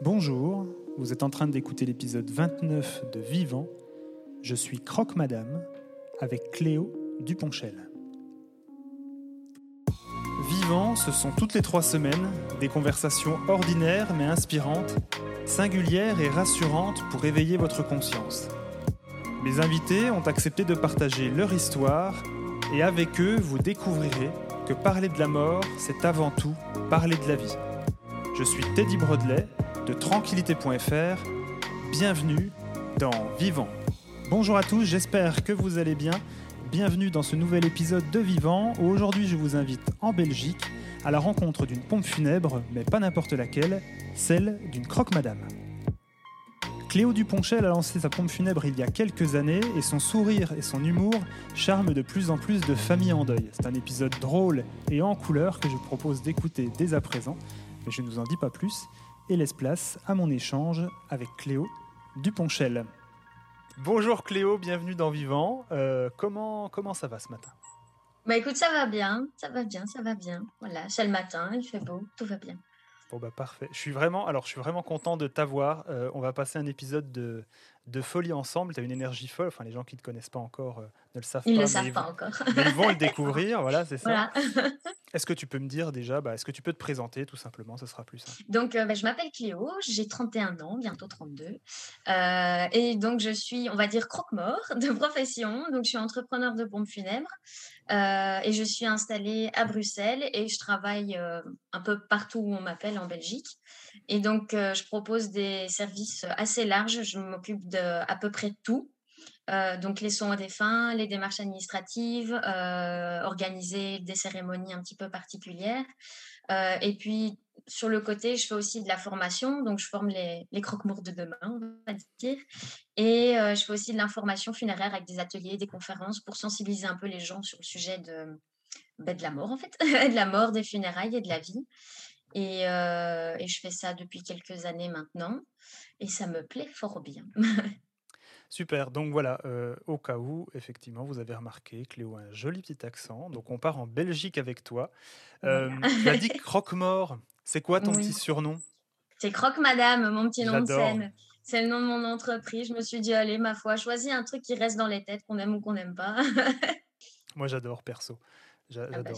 Bonjour, vous êtes en train d'écouter l'épisode 29 de Vivant. Je suis Croque Madame avec Cléo Duponchel. Vivant, ce sont toutes les trois semaines des conversations ordinaires mais inspirantes, singulières et rassurantes pour éveiller votre conscience. Mes invités ont accepté de partager leur histoire et avec eux, vous découvrirez que parler de la mort, c'est avant tout parler de la vie. Je suis Teddy Brodley de tranquillité.fr. Bienvenue dans Vivant. Bonjour à tous, j'espère que vous allez bien. Bienvenue dans ce nouvel épisode de Vivant où aujourd'hui je vous invite en Belgique à la rencontre d'une pompe funèbre, mais pas n'importe laquelle, celle d'une croque-madame. Cléo Duponchel a lancé sa pompe funèbre il y a quelques années et son sourire et son humour charment de plus en plus de familles en deuil. C'est un épisode drôle et en couleur que je propose d'écouter dès à présent, mais je ne vous en dis pas plus et laisse place à mon échange avec Cléo Duponchel. Bonjour Cléo, bienvenue dans Vivant. Euh, comment, comment ça va ce matin? Bah écoute, ça va bien, ça va bien, ça va bien. Voilà, c'est le matin, il fait beau, tout va bien. Bon bah parfait. Je suis vraiment, alors je suis vraiment content de t'avoir. Euh, on va passer un épisode de, de folie ensemble. Tu as une énergie folle. Enfin, les gens qui ne te connaissent pas encore euh, ne le savent ils pas. Ils ne le savent pas encore. mais ils vont le découvrir. Voilà, c'est ça. est-ce que tu peux me dire déjà, bah, est-ce que tu peux te présenter tout simplement? Ce sera plus simple. Donc, euh, bah, je m'appelle Cléo. J'ai 31 ans, bientôt 32. Euh, et donc, je suis, on va dire, croque-mort de profession. Donc, je suis entrepreneur de pompes funèbres. Et je suis installée à Bruxelles et je travaille un peu partout où on m'appelle en Belgique. Et donc, je propose des services assez larges. Je m'occupe de à peu près tout. Euh, donc les soins des fins, les démarches administratives, euh, organiser des cérémonies un petit peu particulières. Euh, et puis sur le côté, je fais aussi de la formation, donc je forme les, les croque-morts de demain, on va dire. Et je fais aussi de l'information funéraire avec des ateliers, des conférences pour sensibiliser un peu les gens sur le sujet de, ben, de la mort en fait, de la mort, des funérailles et de la vie. Et, et je fais ça depuis quelques années maintenant et ça me plaît fort bien. Super, donc voilà, euh, au cas où, effectivement, vous avez remarqué, Cléo a un joli petit accent. Donc on part en Belgique avec toi. Euh, tu as dit croque-mort. C'est quoi ton petit surnom? C'est Croque Madame, mon petit nom de scène. C'est le nom de mon entreprise. Je me suis dit, allez, ma foi, choisis un truc qui reste dans les têtes, qu'on aime ou qu'on n'aime pas. Moi, j'adore, perso. Ah bah,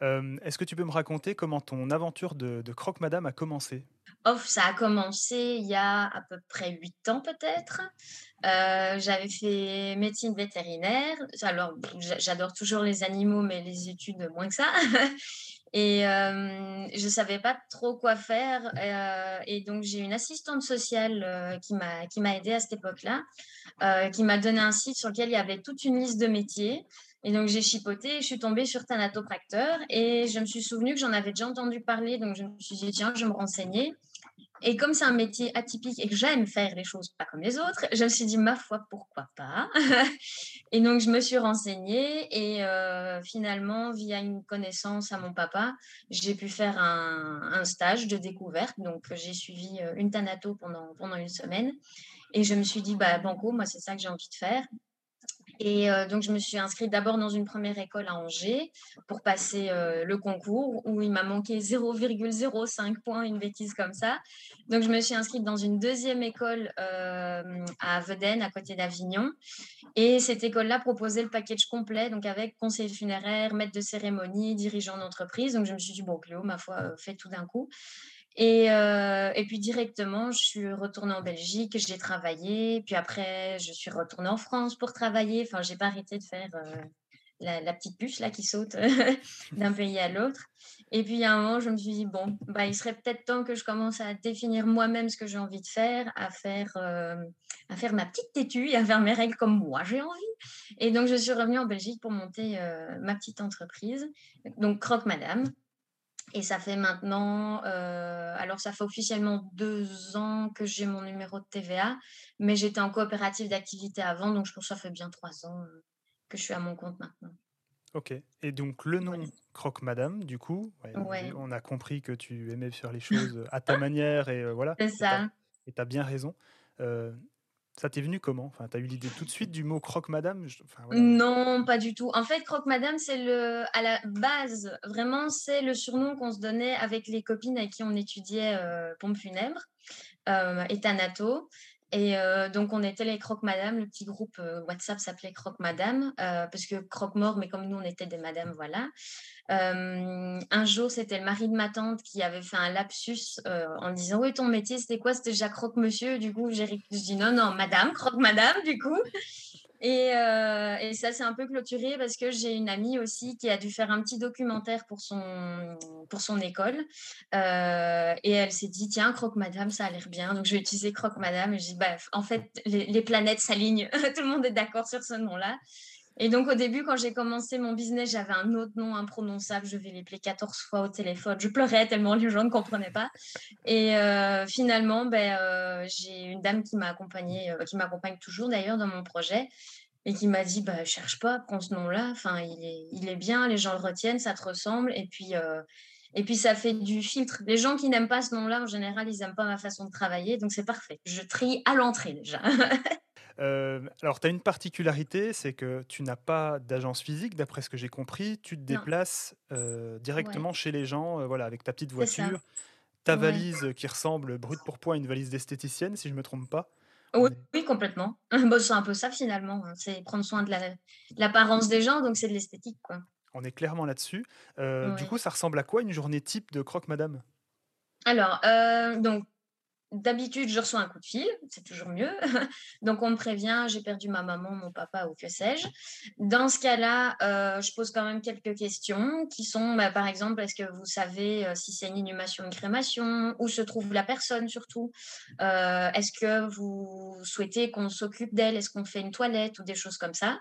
j'adore. Est-ce que tu peux me raconter comment ton aventure de, de Croque Madame a commencé? Off, ça a commencé il y a à peu près huit ans peut-être. Euh, j'avais fait médecine vétérinaire. Alors, j'adore toujours les animaux, mais les études moins que ça. Et je ne savais pas trop quoi faire. Euh, et donc, j'ai une assistante sociale euh, qui m'a aidée à cette époque-là, qui m'a donné un site sur lequel il y avait toute une liste de métiers. Et donc, j'ai chipoté, je suis tombée sur Thanatopracteur et je me suis souvenu que j'en avais déjà entendu parler. Donc, je me suis dit, tiens, je vais me renseigner. Et comme c'est un métier atypique et que j'aime faire les choses pas comme les autres, je me suis dit, ma foi, pourquoi pas? Et donc, je me suis renseignée et euh, finalement, via une connaissance à mon papa, j'ai pu faire un, stage de découverte. Donc, j'ai suivi euh, une Thanato pendant, pendant une semaine. Et je me suis dit, bah, banco, moi, c'est ça que j'ai envie de faire. Et euh, donc, je me suis inscrite d'abord dans une première école à Angers pour passer euh, le concours où il m'a manqué 0,05 points, une bêtise comme ça. Donc, je me suis inscrite dans une deuxième école euh, à Veden, à côté d'Avignon. Et cette école-là proposait le package complet, donc avec conseiller funéraire, maître de cérémonie, dirigeant d'entreprise. Donc, je me suis dit, bon, Cléo, ma foi, fais tout d'un coup. Et, euh, et, puis directement, je suis retournée en Belgique, j'ai travaillé. Puis après, je suis retournée en France pour travailler. Enfin, j'ai pas arrêté de faire euh, la, petite puce là qui saute d'un pays à l'autre. Et puis à un moment, je me suis dit bon, bah il serait peut-être temps que je commence à définir moi-même ce que j'ai envie de faire, à faire, euh, à faire ma petite têtue et à faire mes règles comme moi j'ai envie. Et donc je suis revenue en Belgique pour monter ma petite entreprise, donc Croque Madame. Et ça fait maintenant, euh, alors ça fait officiellement deux ans que j'ai mon numéro de TVA, mais j'étais en coopérative d'activité avant, donc je pense que ça fait bien trois ans euh, que je suis à mon compte maintenant. Ok. Et donc le nom Croque Madame, du coup, on a compris que tu aimais faire les choses à ta manière et euh, voilà. C'est ça. Et tu as bien raison. Ça t'est venu comment? Enfin, tu as eu l'idée tout de suite du mot croque-madame. Non, pas du tout. En fait, croque-madame, c'est le, à la base, vraiment, c'est le surnom qu'on se donnait avec les copines avec qui on étudiait euh, pompe funèbre euh, et. Et euh, donc, on était les croque-madame. Le petit groupe euh, WhatsApp s'appelait croque-madame, euh, parce que croque-mort, mais comme nous, on était des madames, voilà. un jour, c'était le mari de ma tante qui avait fait un lapsus en disant Oui, ton métier, c'était quoi? C'était déjà croque-monsieur. Du coup, j'ai dit Non, non, madame, croque-madame, du coup. Euh, et, ça, c'est un peu clôturé parce que j'ai une amie aussi qui a dû faire un petit documentaire pour son, pour son école. Euh, et elle s'est dit, tiens, Croque Madame, ça a l'air bien. Donc, je vais utiliser Croque Madame. Et je dis, bah, en fait, les, planètes s'alignent. Tout le monde est d'accord sur ce nom-là. Et donc, au début, quand j'ai commencé mon business, j'avais un autre nom imprononçable. Je vais l'appeler 14 fois au téléphone. Je pleurais tellement les gens ne comprenaient pas. Et euh, finalement, ben, j'ai une dame qui m'a accompagnée, qui m'accompagne toujours d'ailleurs dans mon projet, et qui m'a dit bah, cherche pas, prends ce nom-là. Enfin, il est, il est bien, les gens le retiennent, ça te ressemble. Et puis, euh, et puis ça fait du filtre. Les gens qui n'aiment pas ce nom-là, en général, ils n'aiment pas ma façon de travailler. Donc, c'est parfait. Je trie à l'entrée déjà. Euh, alors, tu as une particularité, c'est que tu n'as pas d'agence physique, d'après ce que j'ai compris. Tu te déplaces euh, directement chez les gens, voilà, avec ta petite voiture, ta valise qui ressemble brute pour point à une valise d'esthéticienne, si je ne me trompe pas. Oui, complètement. Bah, c'est un peu ça finalement, c'est prendre soin de l'apparence des gens, donc c'est de l'esthétique. On est clairement là-dessus. Euh, du coup, ça ressemble à quoi une journée type de Croque Madame? Alors, euh, donc D'habitude, je reçois un coup de fil, c'est toujours mieux. Donc, on me prévient, j'ai perdu ma maman, mon papa ou que sais-je. Dans ce cas-là, euh, je pose quand même quelques questions qui sont, bah, par exemple, est-ce que vous savez si c'est une inhumation ou une crémation? Où se trouve la personne surtout? Est-ce que vous souhaitez qu'on s'occupe d'elle? Est-ce qu'on fait une toilette? Ou des choses comme ça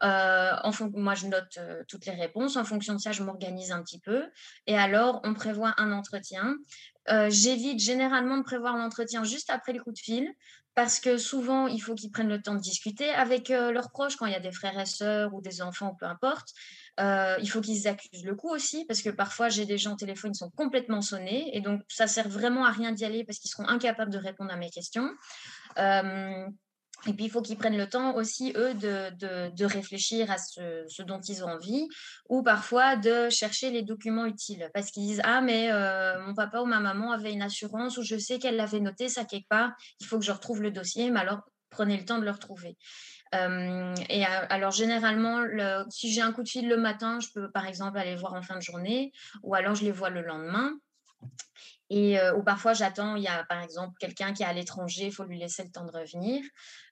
en moi, je note toutes les réponses. En fonction de ça, je m'organise un petit peu. Et alors, on prévoit un entretien. Euh, j'évite généralement de prévoir l'entretien juste après le coup de fil parce que souvent, il faut qu'ils prennent le temps de discuter avec euh, leurs proches quand il y a des frères et sœurs ou des enfants, peu importe. Euh, il faut qu'ils accusent le coup aussi parce que parfois, j'ai des gens au téléphone qui sont complètement sonnés et donc ça sert vraiment à rien d'y aller parce qu'ils seront incapables de répondre à mes questions. Et puis, il faut qu'ils prennent le temps aussi, eux, de, réfléchir à ce, dont ils ont envie, ou parfois de chercher les documents utiles. Parce qu'ils disent Ah, mais euh, mon papa ou ma maman avait une assurance, ou je sais qu'elle l'avait noté, ça quelque part, il faut que je retrouve le dossier, mais alors prenez le temps de le retrouver. Euh, et alors, généralement, si j'ai un coup de fil le matin, je peux par exemple aller voir en fin de journée, ou alors je les vois le lendemain. Et, euh, ou parfois, j'attends, il y a par exemple quelqu'un qui est à l'étranger, il faut lui laisser le temps de revenir.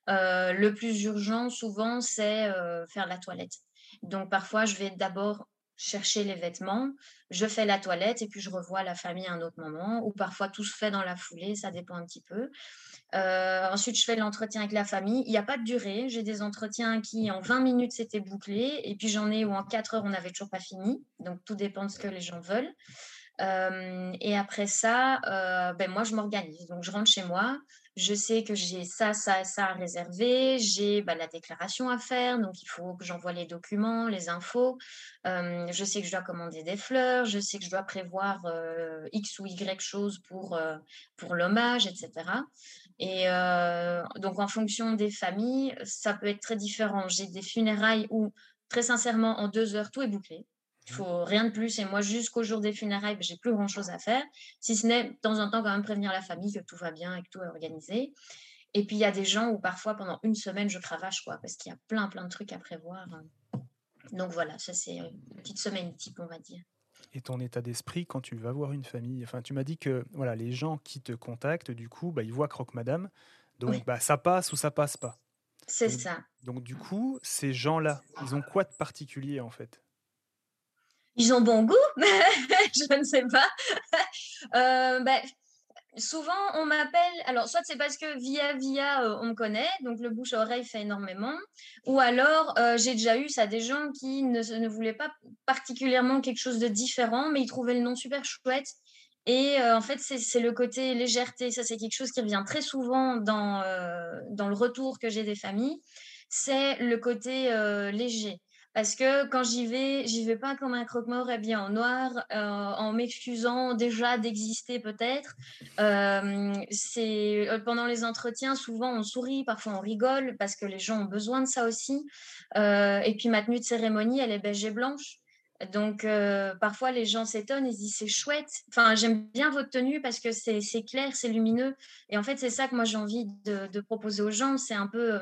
Euh, le plus urgent, souvent, c'est euh, faire la toilette. Donc, parfois, je vais d'abord chercher les vêtements, je fais la toilette et puis je revois la famille à un autre moment, ou parfois tout se fait dans la foulée, ça dépend un petit peu. Euh, ensuite, je fais l'entretien avec la famille. Il n'y a pas de durée. J'ai des entretiens qui, en 20 minutes, c'était bouclé. Et puis, j'en ai où en 4 heures, on n'avait toujours pas fini. Donc, tout dépend de ce que les gens veulent. Et après ça, ben, moi, je m'organise. Donc, je rentre chez moi je sais que j'ai ça, ça, ça à réserver, j'ai bah, la déclaration à faire, donc il faut que j'envoie les documents, les infos. je sais que je dois commander des fleurs, je sais que je dois prévoir X ou Y choses pour, pour l'hommage, etc. Et donc en fonction des familles, ça peut être très différent. J'ai des funérailles où, très sincèrement, en deux heures, tout est bouclé. Il faut rien de plus. Et moi, jusqu'au jour des funérailles, ben, j'ai plus grand chose à faire, si ce n'est de temps en temps quand même prévenir la famille que tout va bien et que tout est organisé. Et puis il y a des gens où parfois pendant une semaine je cravache quoi, parce qu'il y a plein plein de trucs à prévoir. Donc voilà, ça c'est une petite semaine type, on va dire. Et ton état d'esprit quand tu vas voir une famille? Enfin, tu m'as dit que voilà, les gens qui te contactent, du coup, bah, ils voient Croque Madame, donc bah, ça passe ou ça passe pas? C'est ça. Donc du coup, ces gens-là, ils ont quoi de particulier en fait? Ils ont bon goût, je ne sais pas. Euh, ben, souvent, on m'appelle. Alors, soit c'est parce que via via, euh, on me connaît, donc le bouche-oreille fait énormément. Ou alors, euh, j'ai déjà eu ça des gens qui ne, ne, voulaient pas particulièrement quelque chose de différent, mais ils trouvaient le nom super chouette. Et en fait, c'est le côté légèreté. Ça, c'est quelque chose qui revient très souvent dans, dans le retour que j'ai des familles. C'est le côté léger. Parce que quand j'y vais, j'y vais pas comme un croque-mort habillé en noir, euh, en m'excusant déjà d'exister peut-être. Euh, euh, pendant les entretiens, souvent on sourit, parfois on rigole parce que les gens ont besoin de ça aussi. et puis ma tenue de cérémonie, elle est beige et blanche. Donc, parfois, les gens s'étonnent, ils se disent c'est chouette. Enfin, j'aime bien votre tenue parce que c'est clair, c'est lumineux. Et en fait, c'est ça que moi j'ai envie de, proposer aux gens. C'est un peu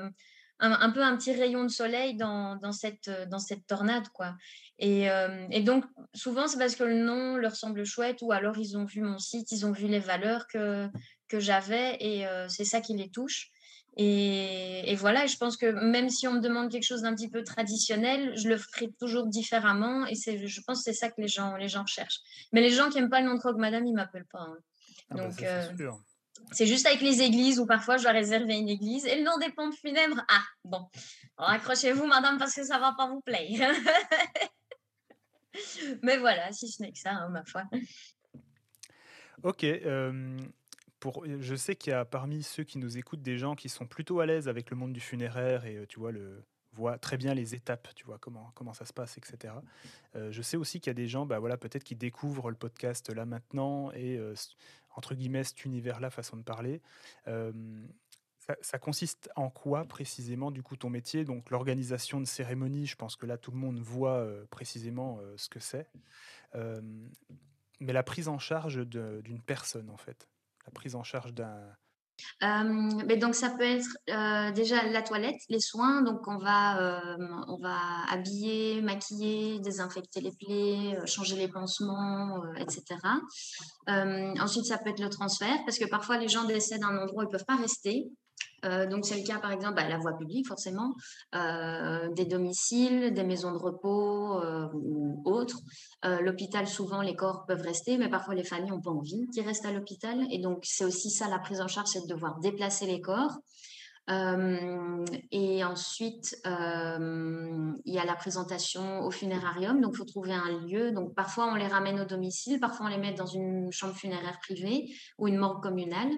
un, peu un petit rayon de soleil dans, dans, cette, dans cette tornade. quoi. Et, euh, et donc, souvent, c'est parce que le nom leur semble chouette ou alors ils ont vu mon site, ils ont vu les valeurs que, que j'avais et euh, c'est ça qui les touche. Et, et, voilà, je pense que même si on me demande quelque chose d'un petit peu traditionnel, je le ferai toujours différemment. Et je pense que c'est ça que les gens, les gens recherchent. Mais les gens qui n'aiment pas le nom de Croque Madame, ils ne m'appellent pas. Hein. Ah bah donc, euh, c'est juste avec les églises où parfois je dois réserver une église. Et le nom des pompes funèbres, ah, bon, accrochez-vous, madame, parce que ça va pas vous plaire. Mais voilà, si ce n'est que ça, hein, ma foi. Ok. Euh, pour, je sais qu'il y a parmi ceux qui nous écoutent des gens qui sont plutôt à l'aise avec le monde du funéraire et euh, tu vois le voient très bien les étapes, tu vois comment comment ça se passe, etc. Euh, je sais aussi qu'il y a des gens, bah voilà, peut-être qui découvrent le podcast là maintenant et entre guillemets, cet univers-là, façon de parler. ça, consiste en quoi précisément, du coup, ton métier? Donc, l'organisation de cérémonies, je pense que là, tout le monde voit précisément ce que c'est. mais la prise en charge d'une personne, en fait. La prise en charge d'un euh, mais donc ça peut être déjà la toilette, les soins. Donc on va, on va habiller, maquiller, désinfecter les plaies, changer les pansements, etc. ensuite ça peut être le transfert parce que parfois les gens décèdent à un endroit ils peuvent pas rester. Euh, donc, c'est le cas, par exemple, bah, la voie publique, forcément, euh, des domiciles, des maisons de repos euh, ou autres. l'hôpital, souvent, les corps peuvent rester, mais parfois, les familles n'ont pas envie qu'ils restent à l'hôpital. Et donc, c'est aussi ça, la prise en charge, c'est de devoir déplacer les corps. et ensuite, il y a la présentation au funérarium. Donc, il faut trouver un lieu. Donc, parfois, on les ramène au domicile, parfois, on les met dans une chambre funéraire privée ou une morgue communale.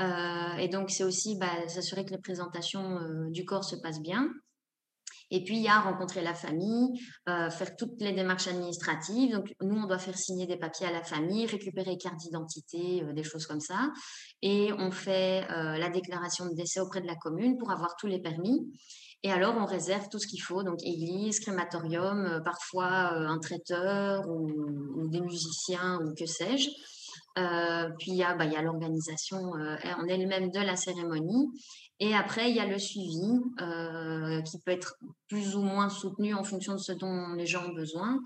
Euh, et donc, c'est aussi bah, s'assurer que les présentations euh, du corps se passent bien. Et puis, il y a rencontrer la famille, euh, faire toutes les démarches administratives. Donc, nous, on doit faire signer des papiers à la famille, récupérer carte d'identité, des choses comme ça. Et on fait la déclaration de décès auprès de la commune pour avoir tous les permis. Et alors, on réserve tout ce qu'il faut, donc église, crématorium, parfois un traiteur ou, ou, des musiciens ou que sais-je. Euh, puis il y a, bah, l'organisation euh, en elle-même de la cérémonie. Et après, il y a le suivi euh, qui peut être plus ou moins soutenu en fonction de ce dont les gens ont besoin.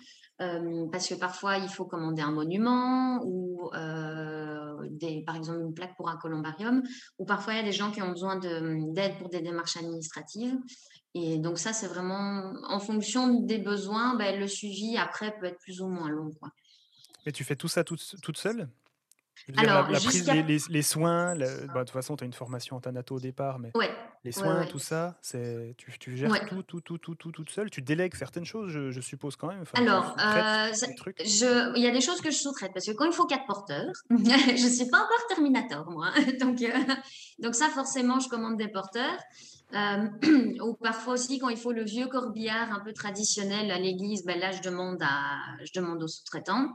parce que parfois, il faut commander un monument ou, par exemple, une plaque pour un columbarium. Ou parfois, il y a des gens qui ont besoin d'aide pour des démarches administratives. Et donc ça, c'est vraiment en fonction des besoins, ben, le suivi après peut être plus ou moins long. Quoi. Mais tu fais tout ça toute seule? Alors, la, prise, les, les, soins, bah, de toute façon, tu as une formation en Thanato au départ, mais les soins, tout ça, c'est tu, tu gères tout, tout, tout, tout, tout, toute seule. Tu délègues certaines choses, je, suppose quand même. Alors, euh, il y a des choses que je sous-traite parce que quand il faut quatre porteurs, je ne suis pas encore Terminator, moi. donc, euh, donc, ça, forcément, je commande des porteurs. Euh, ou parfois aussi, quand il faut le vieux corbillard un peu traditionnel à l'église, ben là, je demande, à, je demande aux sous-traitants.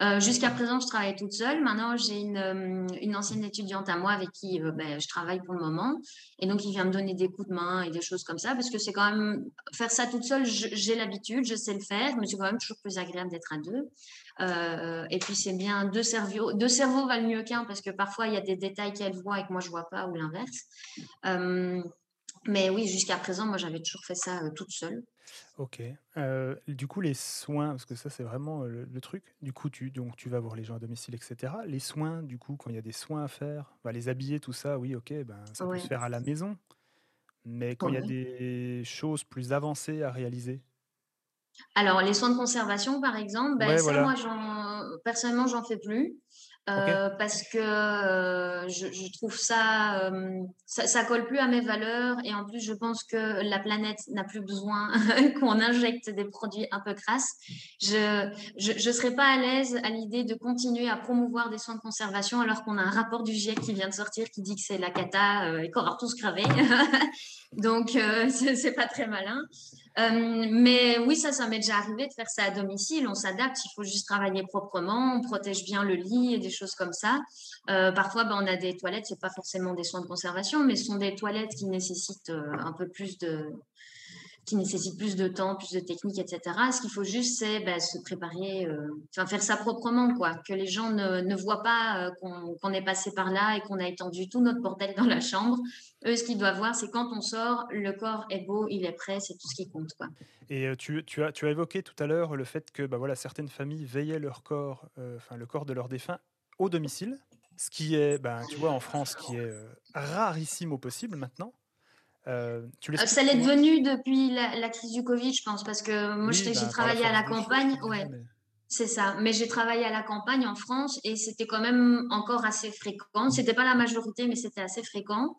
Euh, jusqu'à présent, je travaillais toute seule. Maintenant, j'ai une, euh, une, ancienne étudiante à moi avec qui ben, je travaille pour le moment. Et donc, il vient me donner des coups de main et des choses comme ça, parce que c'est quand même faire ça toute seule, j'ai l'habitude, je sais le faire, mais c'est quand même toujours plus agréable d'être à deux. et puis, c'est bien deux cerveaux, deux cerveaux valent mieux qu'un, parce que parfois, il y a des détails qu'elle voit et que moi, je vois pas, ou l'inverse. Mais oui, jusqu'à présent, moi, j'avais toujours fait ça toute seule. Ok. du coup, les soins, parce que ça, c'est vraiment le, truc. Du coup, tu, donc, tu vas voir les gens à domicile, etc. Les soins, du coup, quand il y a des soins à faire, bah, les habiller, tout ça, oui, ok, ben, ça peut se faire à la maison. Mais quand il y a des choses plus avancées à réaliser, alors, les soins de conservation, par exemple, ben, ça, moi, personnellement, j'en fais plus. Euh, parce que euh, je, trouve ça, euh, ça, ça, colle plus à mes valeurs et en plus je pense que la planète n'a plus besoin qu'on injecte des produits un peu crasses. Je je, serais pas à l'aise à l'idée de continuer à promouvoir des soins de conservation alors qu'on a un rapport du GIEC qui vient de sortir qui dit que c'est la cata et qu'on va tous crever. Donc c'est pas très malin. Mais oui, ça, ça m'est déjà arrivé de faire ça à domicile. On s'adapte, il faut juste travailler proprement, on protège bien le lit et des choses comme ça. parfois, ben, on a des toilettes, c'est pas forcément des soins de conservation, mais ce sont des toilettes qui nécessitent un peu plus de, qui nécessite plus de temps, plus de technique, etc. Ce qu'il faut juste, c'est bah, se préparer, euh, faire ça proprement, quoi. Que les gens ne, voient pas euh, qu'on est passé par là et qu'on a étendu tout notre bordel dans la chambre. Eux, ce qu'ils doivent voir, c'est quand on sort, le corps est beau, il est prêt, c'est tout ce qui compte, quoi. Et euh, tu, as, évoqué tout à l'heure le fait que bah, certaines familles veillaient leur corps, le corps de leurs défunts au domicile, ce qui est, ben, tu vois, en France, qui est rarissime au possible maintenant. Euh, euh, ça l'est devenu depuis la, crise du Covid, je pense, parce que moi, j'ai bah, travaillé à la campagne. Ouais. C'est ça. Mais j'ai travaillé à la campagne en France et c'était quand même encore assez fréquent. C'était pas la majorité, mais c'était assez fréquent.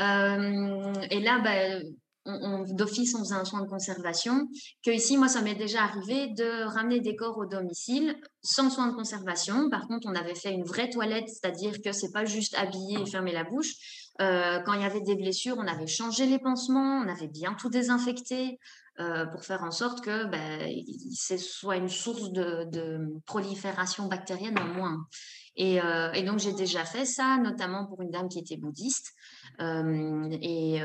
Euh, et là, bah, d'office, on faisait un soin de conservation. Que ici, moi, ça m'est déjà arrivé de ramener des corps au domicile sans soin de conservation. Par contre, on avait fait une vraie toilette, c'est-à-dire que c'est pas juste habiller et fermer la bouche. Euh, quand il y avait des blessures, on avait changé les pansements, on avait bien tout désinfecté euh, pour faire en sorte que ben, ce soit une source de, prolifération bactérienne en moins. Euh, et donc j'ai déjà fait ça, notamment pour une dame qui était bouddhiste. et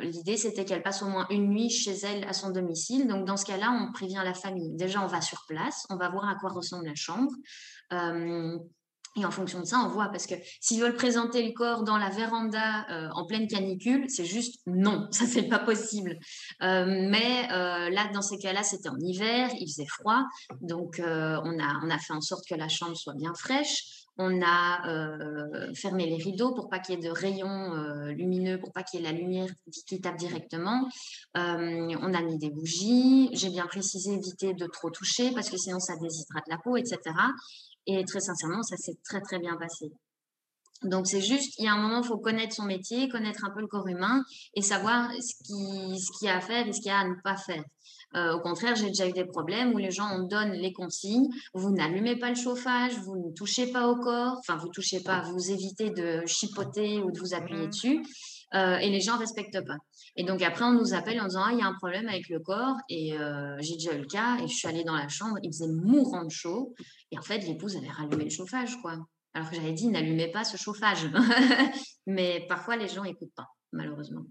l'idée c'était qu'elle passe au moins une nuit chez elle à son domicile. Donc dans ce cas-là, on prévient la famille. Déjà, on va sur place, on va voir à quoi ressemble la chambre. Et en fonction de ça, on voit, parce que s'ils veulent présenter le corps dans la véranda euh, en pleine canicule, c'est juste non, ça c'est pas possible. Euh, mais euh, là, dans ces cas-là, c'était en hiver, il faisait froid, donc on, a, on a fait en sorte que la chambre soit bien fraîche. On a fermé les rideaux pour pas qu'il y ait de rayons lumineux, pour pas qu'il y ait la lumière qui tape directement. on a mis des bougies. J'ai bien précisé éviter de trop toucher parce que sinon ça déshydrate la peau, etc. Et très sincèrement, ça s'est très, très bien passé. Donc, c'est juste, il y a un moment, il faut connaître son métier, connaître un peu le corps humain et savoir ce qu'il ce y a à faire et ce qu'il y a à ne pas faire. Euh, au contraire, j'ai déjà eu des problèmes où les gens, on donne les consignes, vous n'allumez pas le chauffage, vous ne touchez pas au corps, enfin, vous touchez pas, vous évitez de chipoter ou de vous appuyer mmh. dessus. Euh, et les gens respectent pas. Et donc après, on nous appelle en disant ah, il y a un problème avec le corps. Et euh, j'ai déjà eu le cas. Et je suis allée dans la chambre, il faisait mourant de chaud. Et en fait, l'épouse avait rallumé le chauffage, quoi. Alors que j'avais dit n'allumez pas ce chauffage. Mais parfois, les gens n'écoutent pas, malheureusement.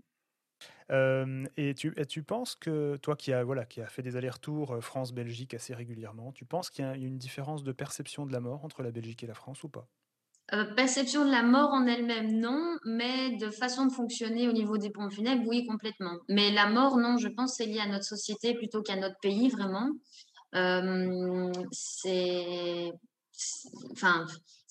Euh, et, tu, tu penses que toi qui as voilà fait des allers-retours France-Belgique assez régulièrement, tu penses qu'il y a une différence de perception de la mort entre la Belgique et la France ou pas? Euh, perception de la mort en elle-même, non, mais de façon de fonctionner au niveau des pompes funèbres, oui, complètement. Mais la mort, non, je pense c'est lié à notre société plutôt qu'à notre pays, vraiment. Euh, enfin,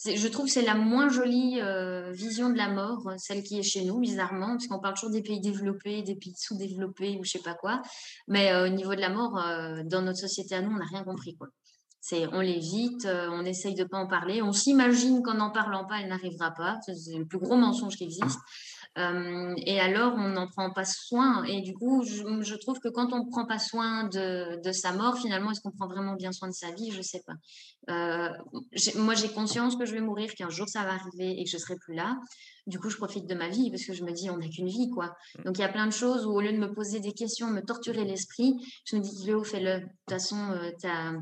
je trouve que c'est la moins jolie euh, vision de la mort, celle qui est chez nous, bizarrement, parce qu'on parle toujours des pays développés, des pays sous-développés ou je sais pas quoi. Mais au niveau de la mort, dans notre société à nous, on n'a rien compris, quoi. C'est on l'évite, euh, on essaye de pas en parler, on s'imagine qu'en n'en parlant pas, elle n'arrivera pas. C'est le plus gros mensonge qui existe. Euh, et alors, on n'en prend pas soin. Et du coup, je, trouve que quand on ne prend pas soin de, sa mort, finalement, est-ce qu'on prend vraiment bien soin de sa vie? Je ne sais pas. Euh, moi, j'ai conscience que je vais mourir, qu'un jour ça va arriver et que je ne serai plus là. Du coup, je profite de ma vie parce que je me dis, on n'a qu'une vie, quoi. Donc, il y a plein de choses où, au lieu de me poser des questions, me torturer l'esprit, je me dis, Léo, fais-le. De toute façon, tu as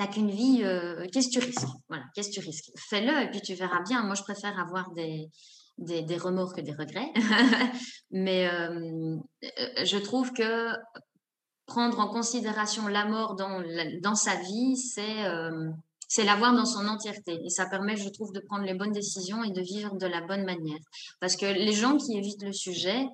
t'as qu'une vie, euh, qu'est-ce que tu risques? Voilà, qu'est-ce que tu risques? Fais-le et puis tu verras bien. Moi, je préfère avoir des, des, remords que des regrets. Mais euh, je trouve que prendre en considération la mort dans, dans sa vie, c'est euh, c'est l'avoir dans son entièreté. Et ça permet, je trouve, de prendre les bonnes décisions et de vivre de la bonne manière. Parce que les gens qui évitent le sujet,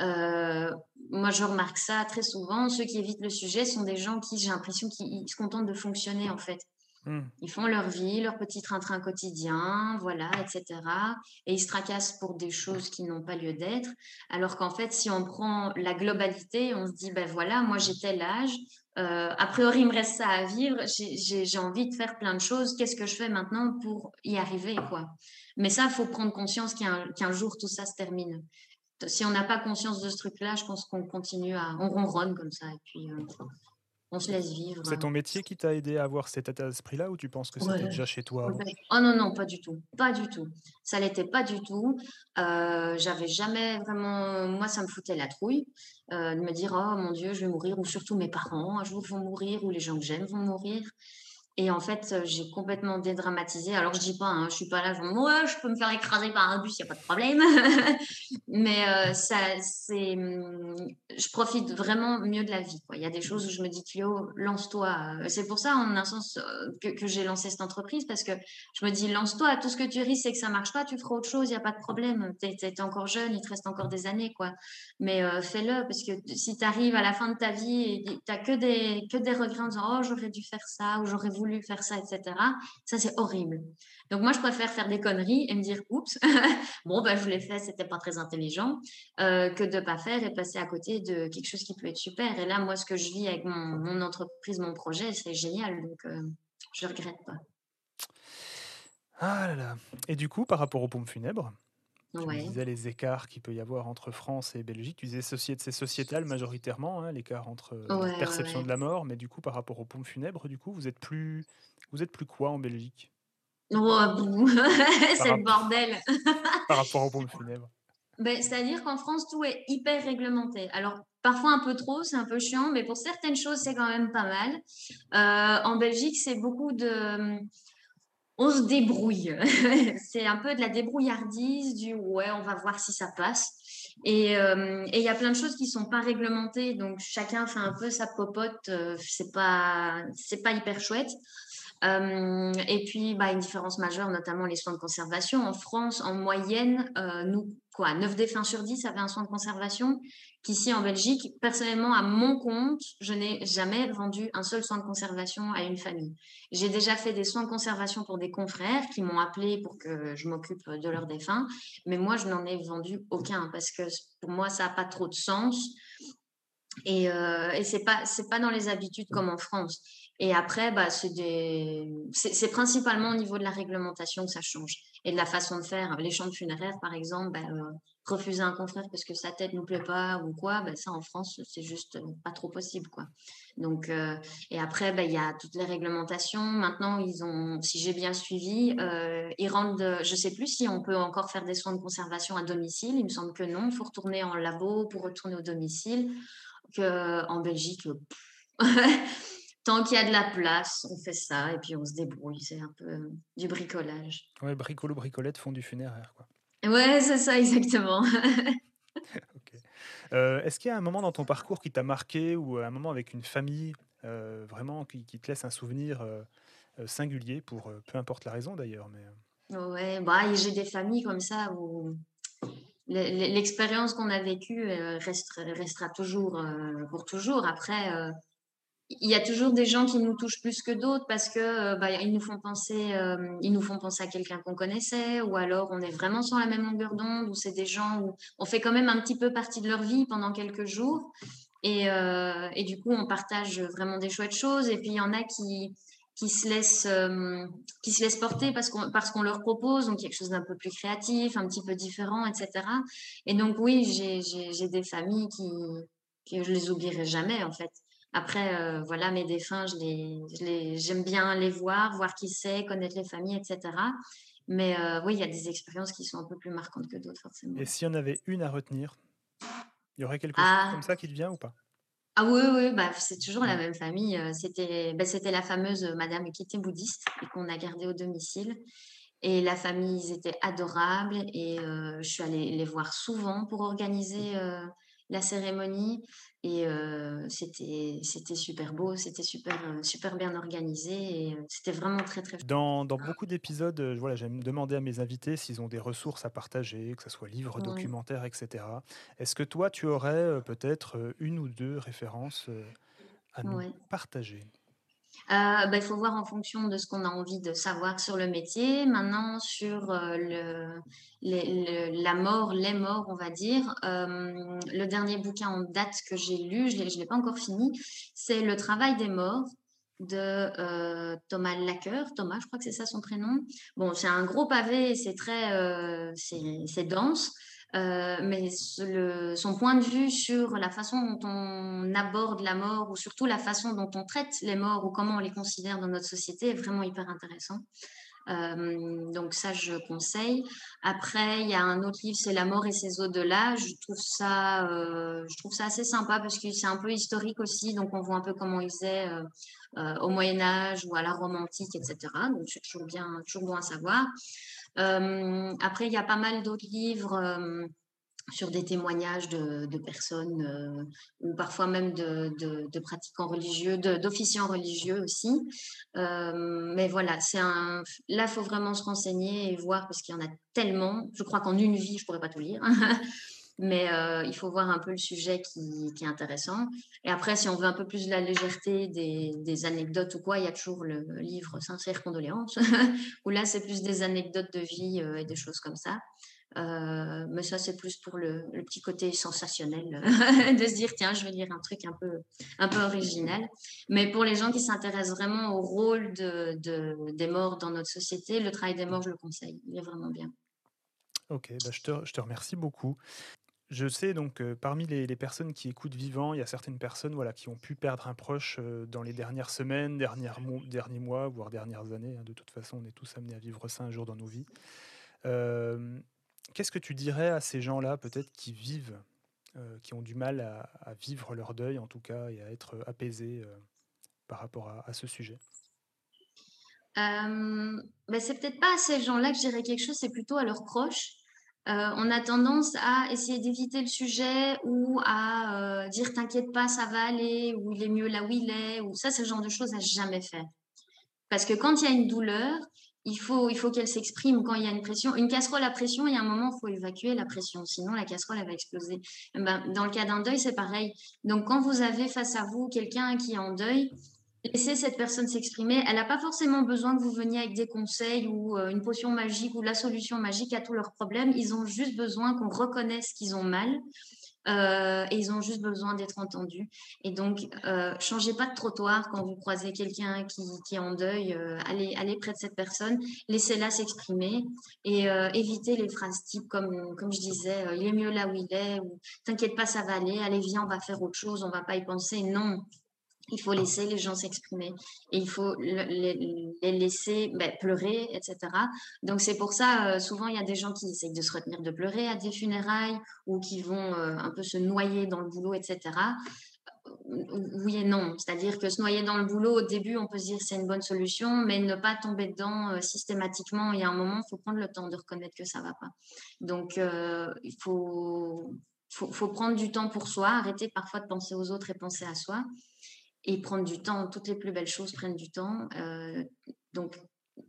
euh, moi, je remarque ça très souvent. Ceux qui évitent le sujet sont des gens qui, j'ai l'impression, qu'ils se contentent de fonctionner, en fait. Hmm. Ils font leur vie, leur petit train-train quotidien, voilà, etc. Et ils se tracassent pour des choses qui n'ont pas lieu d'être. Alors qu'en fait, si on prend la globalité, on se dit, ben voilà, moi j'ai tel âge, euh, a priori il me reste ça à vivre, j'ai envie de faire plein de choses, qu'est-ce que je fais maintenant pour y arriver, quoi? Mais ça, il faut prendre conscience qu'un jour tout ça se termine si on n'a pas conscience de ce truc-là, je pense qu'on continue à. On ronronne comme ça. Et puis, euh, on se laisse vivre. C'est ton métier qui t'a aidé à avoir cet état d'esprit-là ou tu penses que c'était déjà chez toi avant? Oh non, non, pas du tout. Pas du tout. Ça l'était pas du tout. Euh, j'avais jamais vraiment. Moi, ça me foutait la trouille euh, de me dire Oh mon Dieu, je vais mourir, ou surtout mes parents un jour vont mourir, ou les gens que j'aime vont mourir. Et en fait, euh, j'ai complètement dédramatisé. Alors, je dis pas, hein, je suis pas là, je moi, je peux me faire écraser par un bus, il n'y a pas de problème. Mais euh, ça, c'est, hum, je profite vraiment mieux de la vie. Il y a des choses où je me dis, Clio, lance-toi. C'est pour ça, en un sens, euh, que, j'ai lancé cette entreprise, parce que je me dis, lance-toi. Tout ce que tu risques, c'est que ça marche pas, tu feras autre chose, il n'y a pas de problème. Tu es, encore jeune, il te reste encore des années, quoi. Mais fais-le, parce que si tu arrives à la fin de ta vie tu n'as que des, que des regrets en disant, oh, j'aurais dû faire ça, ou j'aurais voulu voulu faire ça, etc. Ça, c'est horrible. Donc, moi, je préfère faire des conneries et me dire, oups, bon, ben, je l'ai fait, c'était pas très intelligent, euh, que de pas faire et passer à côté de quelque chose qui peut être super. Et là, moi, ce que je vis avec mon, entreprise, mon projet, c'est génial. Donc, euh, je regrette pas. Ah là là. Et du coup, par rapport aux pompes funèbres, tu disais les écarts qu'il peut y avoir entre France et Belgique. Tu disais c'est sociétal majoritairement, hein, l'écart entre euh, la perception de la mort, mais du coup, par rapport aux pompes funèbres, du coup, vous êtes plus, vous êtes plus quoi en Belgique? Oh, c'est le bordel. par rapport aux pompes funèbres. Ben, C'est-à-dire qu'en France, tout est hyper réglementé. Alors, parfois un peu trop, c'est un peu chiant, mais pour certaines choses, c'est quand même pas mal. Euh, en Belgique, c'est beaucoup de on se débrouille. c'est un peu de la débrouillardise, du ouais, on va voir si ça passe. Euh, et il y a plein de choses qui sont pas réglementées, donc chacun fait un peu sa popote. Euh, c'est pas pas hyper chouette. Euh, et puis, bah, une différence majeure, notamment les soins de conservation. En France, en moyenne, nous, quoi, 9 défunts sur 10 avaient un soin de conservation qu'ici en Belgique, personnellement, à mon compte, je n'ai jamais vendu un seul soin de conservation à une famille. J'ai déjà fait des soins de conservation pour des confrères qui m'ont appelé pour que je m'occupe de leurs défunts, mais moi, je n'en ai vendu aucun parce que pour moi, ça n'a pas trop de sens. Et, euh, et pas c'est pas dans les habitudes comme en France. Et après, bah, c'est principalement au niveau de la réglementation que ça change et de la façon de faire. Les chambres funéraires, par exemple, bah, euh, refuser un confrère parce que sa tête nous plaît pas ou quoi, ben ça en France c'est juste pas trop possible. Donc euh, et après il y a toutes les réglementations. Maintenant ils ont, si j'ai bien suivi, euh, ils rendent, je sais plus si on peut encore faire des soins de conservation à domicile. Il me semble que non, il faut retourner en labo pour retourner au domicile. En Belgique, tant qu'il y a de la place, on fait ça et puis on se débrouille. C'est un peu du bricolage. Ouais, bricolo bricolette font du funéraire quoi. Ouais, c'est ça, exactement. Euh, est-ce qu'il y a un moment dans ton parcours qui t'a marqué ou un moment avec une famille euh, vraiment qui, te laisse un souvenir euh, singulier pour peu importe la raison d'ailleurs mais... Ouais, bah, j'ai des familles comme ça où l'expérience qu'on a vécue restera toujours pour toujours. Après, il y a toujours des gens qui nous touchent plus que d'autres parce que euh, bah, ils nous font penser euh, ils nous font penser à quelqu'un qu'on connaissait ou alors on est vraiment sur la même longueur d'onde ou c'est des gens où on fait quand même un petit peu partie de leur vie pendant quelques jours et, euh, et du coup on partage vraiment des chouettes choses et puis il y en a qui qui se laissent qui se laissent porter parce qu'on parce qu'on leur propose donc quelque chose d'un peu plus créatif un petit peu différent etc et donc oui j'ai des familles qui que je les oublierai jamais en fait après, euh, voilà, mes défunts, je les, j'aime bien les voir, voir qui c'est, connaître les familles, etc. Mais euh, oui, il y a des expériences qui sont un peu plus marquantes que d'autres, forcément. Et s'il y en avait une à retenir, il y aurait quelque chose ah. comme ça qui te vient ou pas? Ah oui, oui, bah, c'est toujours la même famille. Euh, c'était, bah, c'était la fameuse Madame qui était bouddhiste et qu'on a gardée au domicile. Et la famille, ils étaient adorables et je suis allée les voir souvent pour organiser la cérémonie. Et c'était c'était super beau, c'était super, super bien organisé et c'était vraiment très, très Dans, dans beaucoup d'épisodes, voilà, j'aime demander à mes invités s'ils ont des ressources à partager, que ce soit livres, documentaires, etc. Est-ce que toi, tu aurais peut-être une ou deux références à nous partager? Euh, bah, il faut voir en fonction de ce qu'on a envie de savoir sur le métier. Maintenant, sur euh, la mort, les morts, on va dire, euh, le dernier bouquin en date que j'ai lu, je ne l'ai pas encore fini, c'est Le travail des morts de Thomas Lacker. Thomas, je crois que c'est ça son prénom. Bon, c'est un gros pavé, c'est très, c'est dense. Mais son point de vue sur la façon dont on aborde la mort ou surtout la façon dont on traite les morts ou comment on les considère dans notre société est vraiment hyper intéressant. donc ça, je conseille. Après, il y a un autre livre, c'est La mort et ses au-delà. Je trouve ça, je trouve ça assez sympa parce que c'est un peu historique aussi, donc on voit un peu comment ils faisaient au Moyen Âge ou à la Rome antique, etc. Donc c'est toujours bien, toujours bon à savoir. Après, il y a pas mal d'autres livres sur des témoignages de, personnes euh, ou parfois même de, pratiquants religieux, d'officiants religieux aussi. Euh, mais voilà, c'est un. Là, faut vraiment se renseigner et voir parce qu'il y en a tellement. Je crois qu'en une vie, je pourrais pas tout lire. mais euh, il faut voir un peu le sujet qui, est intéressant. Et après, si on veut un peu plus de la légèreté des, des anecdotes ou quoi, il y a toujours le livre Sincère condoléances, où là, c'est plus des anecdotes de vie et des choses comme ça. Euh, mais ça, c'est plus pour le, petit côté sensationnel de se dire, tiens, je vais lire un truc un peu, un peu original. Mais pour les gens qui s'intéressent vraiment au rôle de, de, des morts dans notre société, le travail des morts, je le conseille. Il est vraiment bien. Ok, bah je, te, je, te, remercie beaucoup. Je sais donc que parmi les, personnes qui écoutent vivant, il y a certaines personnes voilà, qui ont pu perdre un proche euh, dans les dernières semaines, dernières derniers mois, voire dernières années. Hein. De toute façon, on est tous amenés à vivre ça un jour dans nos vies. Euh, Qu'est-ce que tu dirais à ces gens-là, peut-être qui vivent, euh, qui ont du mal à, vivre leur deuil, en tout cas, et à être apaisés euh, par rapport à, ce sujet? Euh, ben C'est peut-être pas à ces gens-là que je dirais quelque chose, c'est plutôt à leurs proches. On a tendance à essayer d'éviter le sujet ou à dire t'inquiète pas, ça va aller, ou il est mieux là où il est, ou ça, c'est le genre de choses à jamais faire. Parce que quand il y a une douleur, il faut, il faut qu'elle s'exprime quand il y a une pression. Une casserole à pression, il y a un moment, il faut évacuer la pression, sinon la casserole, elle va exploser. Eh ben, dans le cas d'un deuil, c'est pareil. Donc, quand vous avez face à vous quelqu'un qui est en deuil, laissez cette personne s'exprimer. Elle n'a pas forcément besoin que vous veniez avec des conseils ou euh, une potion magique ou la solution magique à tous leurs problèmes. Ils ont juste besoin qu'on reconnaisse qu'ils ont mal euh, et ils ont juste besoin d'être entendus. Et donc, euh, changez pas de trottoir quand vous croisez quelqu'un qui, est en deuil. Allez, près de cette personne, laissez-la s'exprimer et évitez les phrases types comme, comme je disais, il est mieux là où il est, ou t'inquiète pas, ça va aller, allez, viens, on va faire autre chose, on va pas y penser. Non, il faut laisser les gens s'exprimer et il faut les, laisser ben, pleurer, etc. Donc c'est pour ça, euh, souvent il y a des gens qui essayent de se retenir de pleurer à des funérailles ou qui vont euh, un peu se noyer dans le boulot, etc. Oui et non, c'est-à-dire que se noyer dans le boulot, au début, on peut se dire c'est une bonne solution, mais ne pas tomber dedans euh, systématiquement. Il y a un moment, il faut prendre le temps de reconnaître que ça ne va pas. Donc il faut prendre du temps pour soi, arrêter parfois de penser aux autres et penser à soi et prendre du temps. Toutes les plus belles choses prennent du temps. Euh, donc,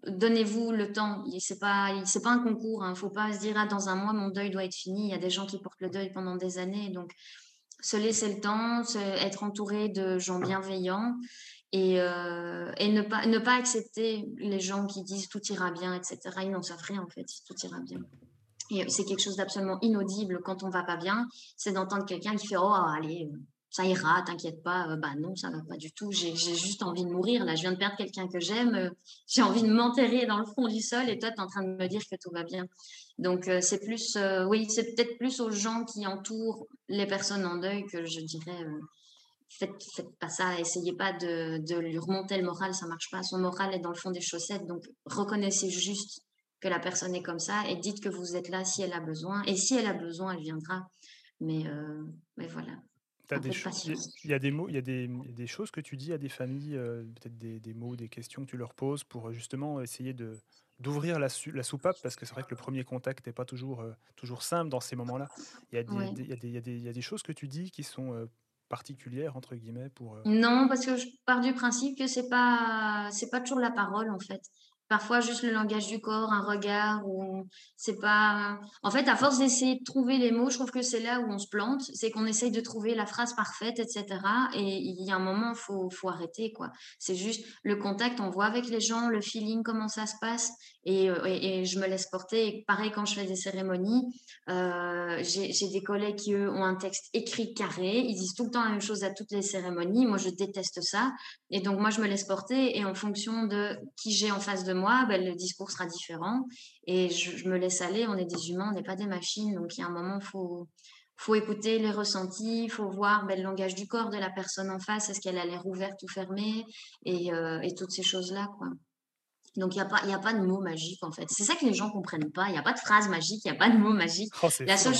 donnez-vous le temps. C'est pas, pas un concours. Il hein. ne faut pas se dire ah, dans un mois mon deuil doit être fini. Il y a des gens qui portent le deuil pendant des années. Donc, se laisser le temps, être entouré de gens bienveillants et, euh, et ne pas ne pas accepter les gens qui disent tout ira bien, etc. Ils n'en savent rien en fait. Tout ira bien. Et c'est quelque chose d'absolument inaudible quand on va pas bien, c'est d'entendre quelqu'un qui fait oh allez ça ira, t'inquiète pas. Euh, bah non, ça va pas du tout. J'ai juste envie de mourir. Là, je viens de perdre quelqu'un que j'aime. Euh, j'ai envie de m'enterrer dans le fond du sol et toi, tu es en train de me dire que tout va bien. Donc, euh, c'est plus, oui, c'est peut-être plus aux gens qui entourent les personnes en deuil que je dirais, faites, faites pas ça. Essayez pas de, de lui remonter le moral, ça marche pas. Son moral est dans le fond des chaussettes. Donc, reconnaissez juste que la personne est comme ça et dites que vous êtes là si elle a besoin. Et si elle a besoin, elle viendra. Mais, mais voilà il y a des mots, il y a des, des, choses que tu dis à des familles, euh, peut-être des, des, mots, des questions que tu leur poses pour euh, justement essayer de d'ouvrir la, la, soupape parce que c'est vrai que le premier contact n'est pas toujours, euh, toujours simple dans ces moments-là. Il y, a des, il, y il y a des choses que tu dis qui sont particulières entre guillemets pour. Non, parce que je pars du principe que c'est pas c'est pas toujours la parole en fait parfois juste le langage du corps, un regard, ou c'est pas. En fait, à force d'essayer de trouver les mots, je trouve que c'est là où on se plante, c'est qu'on essaye de trouver la phrase parfaite, etc. Et il y a un moment, faut, faut arrêter, quoi. C'est juste le contact, on voit avec les gens, le feeling, comment ça se passe, et, euh, et, je me laisse porter. pareil, quand je fais des cérémonies, euh, j'ai des collègues qui, eux, ont un texte écrit carré, ils disent tout le temps la même chose à toutes les cérémonies. Moi, je déteste ça. Et donc, moi, je me laisse porter, et en fonction de qui j'ai en face de moi, ben, le discours sera différent. Et je, me laisse aller, on est des humains, on n'est pas des machines. Donc il y a un moment, il faut, faut écouter les ressentis, il faut voir ben, le langage du corps de la personne en face, est-ce qu'elle a l'air ouverte ou fermée, et, euh, et toutes ces choses-là. quoi. Donc, il n'y a, pas, a pas de mot magique, en fait. C'est ça que les gens ne comprennent pas. Il n'y a pas de phrase magique, il n'y a pas de mot magique. Oh, la seule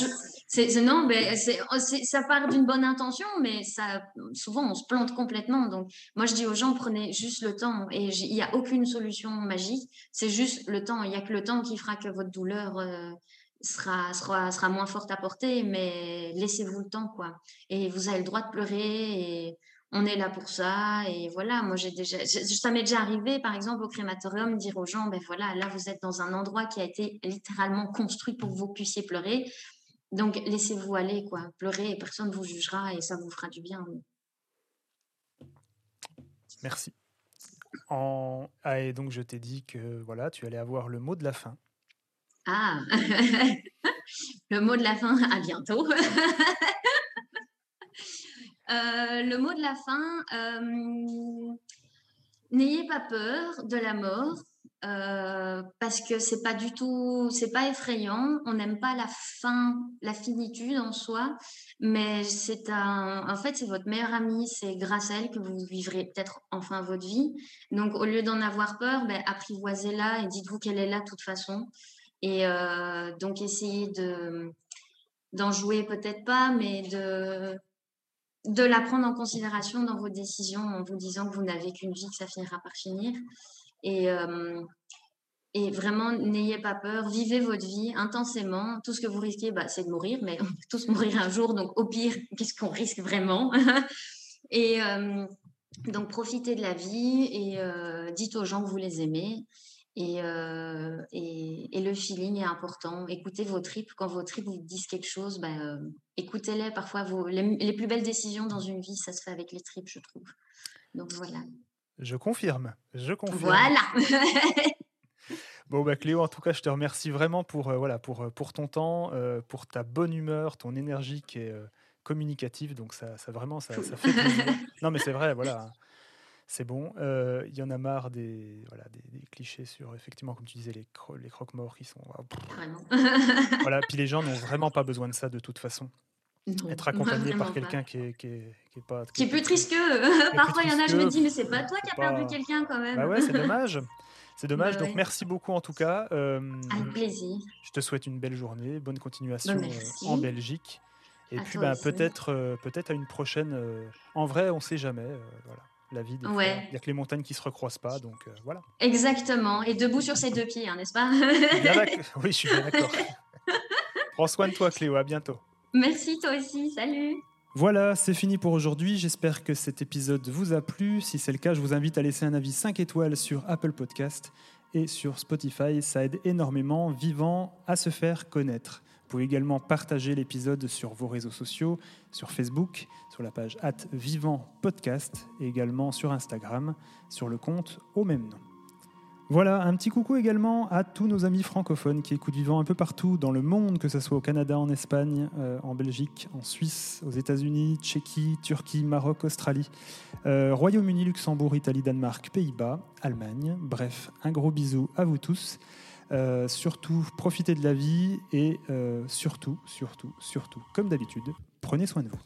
c'est, non, mais oh, ça part d'une bonne intention, mais ça, souvent, on se plante complètement. Donc, moi, je dis aux gens, prenez juste le temps. Et il n'y a aucune solution magique. C'est juste le temps. Il n'y a que le temps qui fera que votre douleur euh, sera, sera, sera moins forte à porter, mais laissez-vous le temps, quoi. Et vous avez le droit de pleurer et on est là pour ça. Et voilà, moi, j'ai déjà, ça m'est déjà arrivé, par exemple, au crématorium, dire aux gens, ben voilà, là, vous êtes dans un endroit qui a été littéralement construit pour que vous puissiez pleurer. Donc, laissez-vous aller, quoi. Pleurer et personne ne vous jugera et ça vous fera du bien. Merci. En... Ah, et donc, je t'ai dit que voilà, tu allais avoir le mot de la fin. Ah, le mot de la fin, à bientôt. Euh, le mot de la fin, euh, n'ayez pas peur de la mort. Euh, parce que c'est pas du tout, c'est pas effrayant. On n'aime pas la fin, la finitude en soi, mais c'est un, en fait, c'est votre meilleure amie. C'est grâce à elle que vous vivrez peut-être enfin votre vie. Donc, au lieu d'en avoir peur, ben, apprivoisez-la et dites-vous qu'elle est là de toute façon. Et donc, essayez de d'en jouer peut-être pas, mais de de la prendre en considération dans vos décisions en vous disant que vous n'avez qu'une vie, que ça finira par finir. Et, euh, vraiment, n'ayez pas peur, vivez votre vie intensément. Tout ce que vous risquez, bah, c'est de mourir, mais on peut tous mourir un jour, donc au pire, qu'est-ce qu'on risque vraiment? Et euh, donc, profitez de la vie et euh, dites aux gens que vous les aimez. Euh, et, et, le feeling est important. Écoutez vos tripes. Quand vos tripes vous disent quelque chose, euh, écoutez-les. Parfois, vos, les, plus belles décisions dans une vie, ça se fait avec les tripes, je trouve. Donc voilà. Je confirme. Je confirme. Voilà. bon, bah, Cléo, en tout cas, je te remercie vraiment pour, euh, voilà, pour, pour ton temps, pour ta bonne humeur, ton énergie qui est communicative. Donc ça, ça vraiment, ça, ça fait plaisir. non, mais c'est vrai, voilà c'est bon. Euh, il y en a marre des, voilà, des, clichés sur, effectivement, comme tu disais, les, les croque-morts qui sont. voilà, puis les gens n'ont vraiment pas besoin de ça de toute façon. Être accompagné par quelqu'un qui est, qui, est, qui est, pas. Qui est plus triste que. Parfois, il y en a, je me dis, mais c'est pas toi qui as perdu quelqu'un quand même. Bah ouais, c'est dommage. C'est dommage. Donc, merci beaucoup en tout cas. Euh, Avec plaisir. Je te souhaite une belle journée, bonne continuation bah, euh, en Belgique. Et puis, bah, peut-être peut-être à une prochaine. en vrai, on ne sait jamais. voilà la vie. Il n'y a que les montagnes qui se recroisent pas, donc euh, voilà. Exactement. Et debout sur ses deux pieds, hein, n'est-ce pas? Oui, je suis bien d'accord. Prends soin de toi, Cléo. À bientôt. Merci, toi aussi. Salut. Voilà, c'est fini pour aujourd'hui. J'espère que cet épisode vous a plu. Si c'est le cas, je vous invite à laisser un avis 5 étoiles sur Apple Podcast et sur Spotify. Ça aide énormément Vivant à se faire connaître. Vous pouvez également partager l'épisode sur vos réseaux sociaux, sur Facebook, sur la page Vivant Podcast et également sur Instagram, sur le compte au même nom. Voilà, un petit coucou également à tous nos amis francophones qui écoutent Vivant un peu partout dans le monde, que ce soit au Canada, en Espagne, euh, en Belgique, en Suisse, aux États-Unis, Tchéquie, Turquie, Maroc, Australie, euh, Royaume-Uni, Luxembourg, Italie, Danemark, Pays-Bas, Allemagne. Bref, un gros bisou à vous tous. Euh, surtout, profitez de la vie et surtout, surtout, surtout, comme d'habitude, prenez soin de vous.